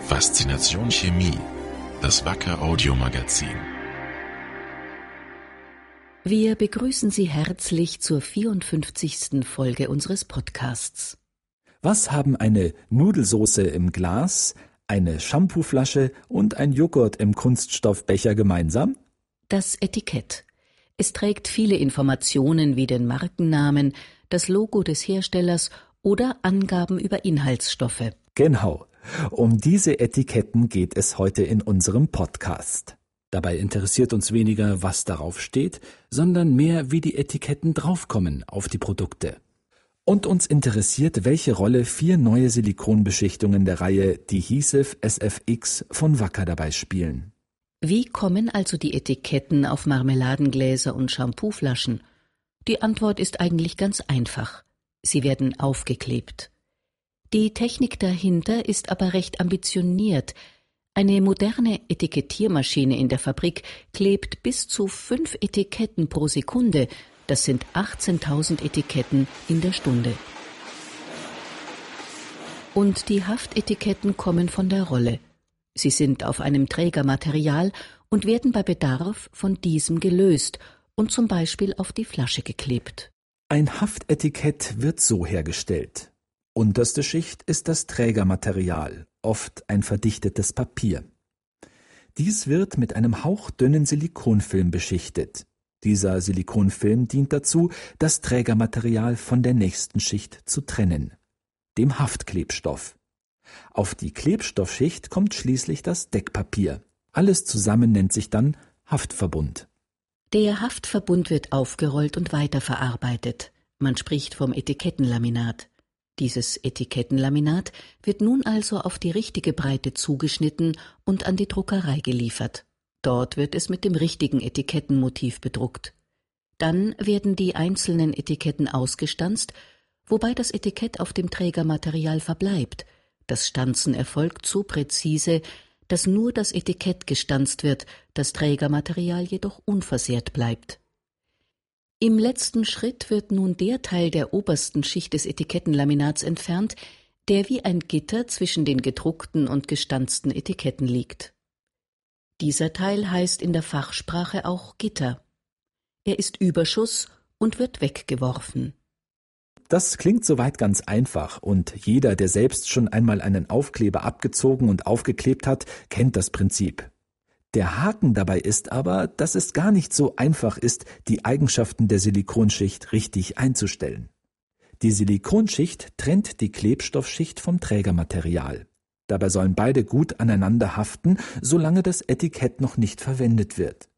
Faszination Chemie, das Wacker Audiomagazin. Wir begrüßen Sie herzlich zur 54. Folge unseres Podcasts. Was haben eine Nudelsoße im Glas, eine Shampooflasche und ein Joghurt im Kunststoffbecher gemeinsam? Das Etikett. Es trägt viele Informationen wie den Markennamen, das Logo des Herstellers oder Angaben über Inhaltsstoffe. Genau. Um diese Etiketten geht es heute in unserem Podcast. Dabei interessiert uns weniger, was darauf steht, sondern mehr, wie die Etiketten draufkommen auf die Produkte. Und uns interessiert, welche Rolle vier neue Silikonbeschichtungen der Reihe Adhesive SFX von Wacker dabei spielen. Wie kommen also die Etiketten auf Marmeladengläser und Shampooflaschen? Die Antwort ist eigentlich ganz einfach. Sie werden aufgeklebt. Die Technik dahinter ist aber recht ambitioniert. Eine moderne Etikettiermaschine in der Fabrik klebt bis zu fünf Etiketten pro Sekunde. Das sind 18.000 Etiketten in der Stunde. Und die Haftetiketten kommen von der Rolle. Sie sind auf einem Trägermaterial und werden bei Bedarf von diesem gelöst und zum Beispiel auf die Flasche geklebt. Ein Haftetikett wird so hergestellt. Unterste Schicht ist das Trägermaterial, oft ein verdichtetes Papier. Dies wird mit einem hauchdünnen Silikonfilm beschichtet. Dieser Silikonfilm dient dazu, das Trägermaterial von der nächsten Schicht zu trennen, dem Haftklebstoff. Auf die Klebstoffschicht kommt schließlich das Deckpapier. Alles zusammen nennt sich dann Haftverbund. Der Haftverbund wird aufgerollt und weiterverarbeitet. Man spricht vom Etikettenlaminat. Dieses Etikettenlaminat wird nun also auf die richtige Breite zugeschnitten und an die Druckerei geliefert. Dort wird es mit dem richtigen Etikettenmotiv bedruckt. Dann werden die einzelnen Etiketten ausgestanzt, wobei das Etikett auf dem Trägermaterial verbleibt. Das Stanzen erfolgt so präzise, dass nur das Etikett gestanzt wird, das Trägermaterial jedoch unversehrt bleibt. Im letzten Schritt wird nun der Teil der obersten Schicht des Etikettenlaminats entfernt, der wie ein Gitter zwischen den gedruckten und gestanzten Etiketten liegt. Dieser Teil heißt in der Fachsprache auch Gitter. Er ist Überschuss und wird weggeworfen. Das klingt soweit ganz einfach und jeder, der selbst schon einmal einen Aufkleber abgezogen und aufgeklebt hat, kennt das Prinzip. Der Haken dabei ist aber, dass es gar nicht so einfach ist, die Eigenschaften der Silikonschicht richtig einzustellen. Die Silikonschicht trennt die Klebstoffschicht vom Trägermaterial. Dabei sollen beide gut aneinander haften, solange das Etikett noch nicht verwendet wird.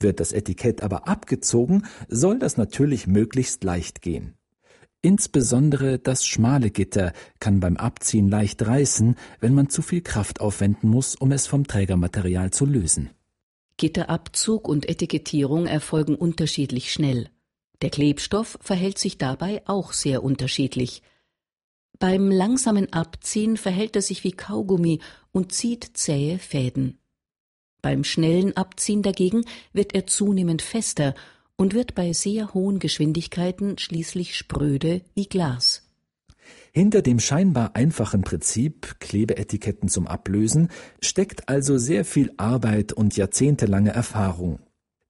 Wird das Etikett aber abgezogen, soll das natürlich möglichst leicht gehen. Insbesondere das schmale Gitter kann beim Abziehen leicht reißen, wenn man zu viel Kraft aufwenden muss, um es vom Trägermaterial zu lösen. Gitterabzug und Etikettierung erfolgen unterschiedlich schnell. Der Klebstoff verhält sich dabei auch sehr unterschiedlich. Beim langsamen Abziehen verhält er sich wie Kaugummi und zieht zähe Fäden. Beim schnellen Abziehen dagegen wird er zunehmend fester und wird bei sehr hohen Geschwindigkeiten schließlich spröde wie Glas. Hinter dem scheinbar einfachen Prinzip Klebeetiketten zum Ablösen steckt also sehr viel Arbeit und jahrzehntelange Erfahrung.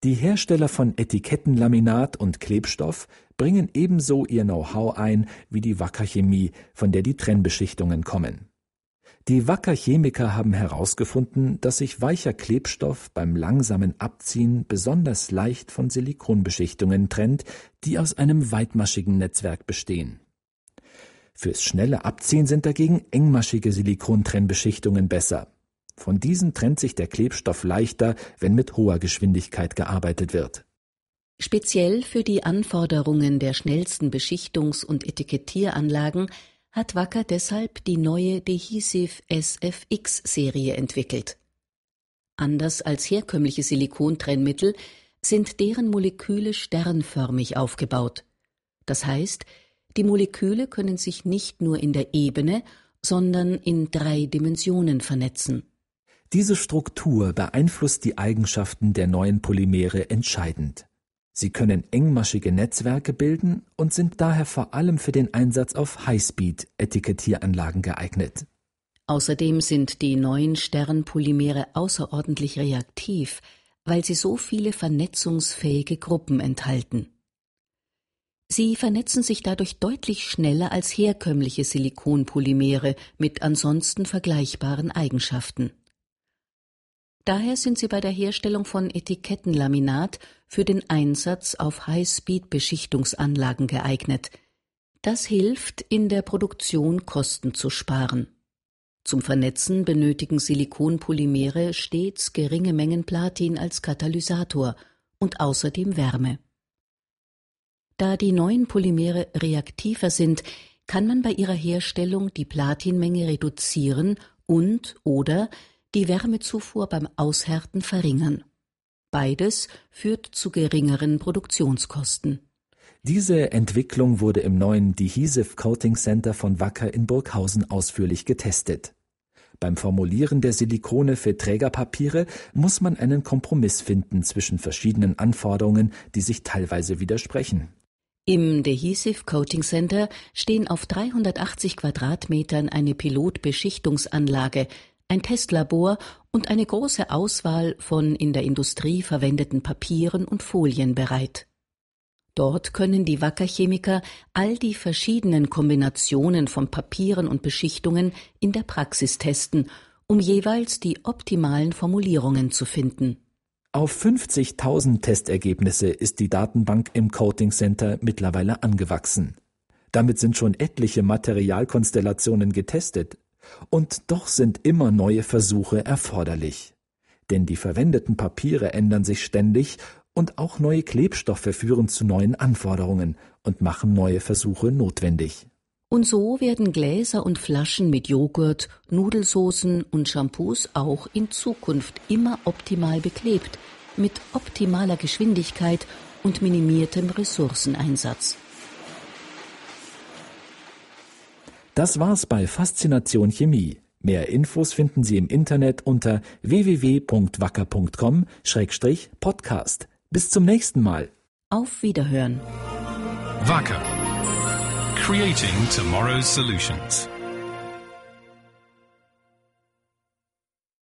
Die Hersteller von Etikettenlaminat und Klebstoff bringen ebenso ihr Know-how ein wie die Wacker Chemie, von der die Trennbeschichtungen kommen. Die Wacker-Chemiker haben herausgefunden, dass sich weicher Klebstoff beim langsamen Abziehen besonders leicht von Silikonbeschichtungen trennt, die aus einem weitmaschigen Netzwerk bestehen. Fürs schnelle Abziehen sind dagegen engmaschige Silikontrennbeschichtungen besser. Von diesen trennt sich der Klebstoff leichter, wenn mit hoher Geschwindigkeit gearbeitet wird. Speziell für die Anforderungen der schnellsten Beschichtungs- und Etikettieranlagen hat Wacker deshalb die neue Dehesive SFX-Serie entwickelt. Anders als herkömmliche Silikontrennmittel sind deren Moleküle sternförmig aufgebaut. Das heißt, die Moleküle können sich nicht nur in der Ebene, sondern in drei Dimensionen vernetzen. Diese Struktur beeinflusst die Eigenschaften der neuen Polymere entscheidend. Sie können engmaschige Netzwerke bilden und sind daher vor allem für den Einsatz auf Highspeed-Etikettieranlagen geeignet. Außerdem sind die neuen Sternpolymere außerordentlich reaktiv, weil sie so viele vernetzungsfähige Gruppen enthalten. Sie vernetzen sich dadurch deutlich schneller als herkömmliche Silikonpolymere mit ansonsten vergleichbaren Eigenschaften. Daher sind sie bei der Herstellung von Etikettenlaminat für den Einsatz auf High-Speed-Beschichtungsanlagen geeignet. Das hilft, in der Produktion Kosten zu sparen. Zum Vernetzen benötigen Silikonpolymere stets geringe Mengen Platin als Katalysator und außerdem Wärme. Da die neuen Polymere reaktiver sind, kann man bei ihrer Herstellung die Platinmenge reduzieren und oder die Wärmezufuhr beim Aushärten verringern. Beides führt zu geringeren Produktionskosten. Diese Entwicklung wurde im neuen Dehesive Coating Center von Wacker in Burghausen ausführlich getestet. Beim Formulieren der Silikone für Trägerpapiere muss man einen Kompromiss finden zwischen verschiedenen Anforderungen, die sich teilweise widersprechen. Im Dehesive Coating Center stehen auf 380 Quadratmetern eine Pilotbeschichtungsanlage, ein Testlabor und eine große Auswahl von in der Industrie verwendeten Papieren und Folien bereit. Dort können die Wackerchemiker all die verschiedenen Kombinationen von Papieren und Beschichtungen in der Praxis testen, um jeweils die optimalen Formulierungen zu finden. Auf 50.000 Testergebnisse ist die Datenbank im Coating Center mittlerweile angewachsen. Damit sind schon etliche Materialkonstellationen getestet, und doch sind immer neue Versuche erforderlich. Denn die verwendeten Papiere ändern sich ständig und auch neue Klebstoffe führen zu neuen Anforderungen und machen neue Versuche notwendig. Und so werden Gläser und Flaschen mit Joghurt, Nudelsoßen und Shampoos auch in Zukunft immer optimal beklebt, mit optimaler Geschwindigkeit und minimiertem Ressourceneinsatz. Das war's bei Faszination Chemie. Mehr Infos finden Sie im Internet unter www.wacker.com-podcast. Bis zum nächsten Mal. Auf Wiederhören. Wacker. Creating tomorrow's solutions.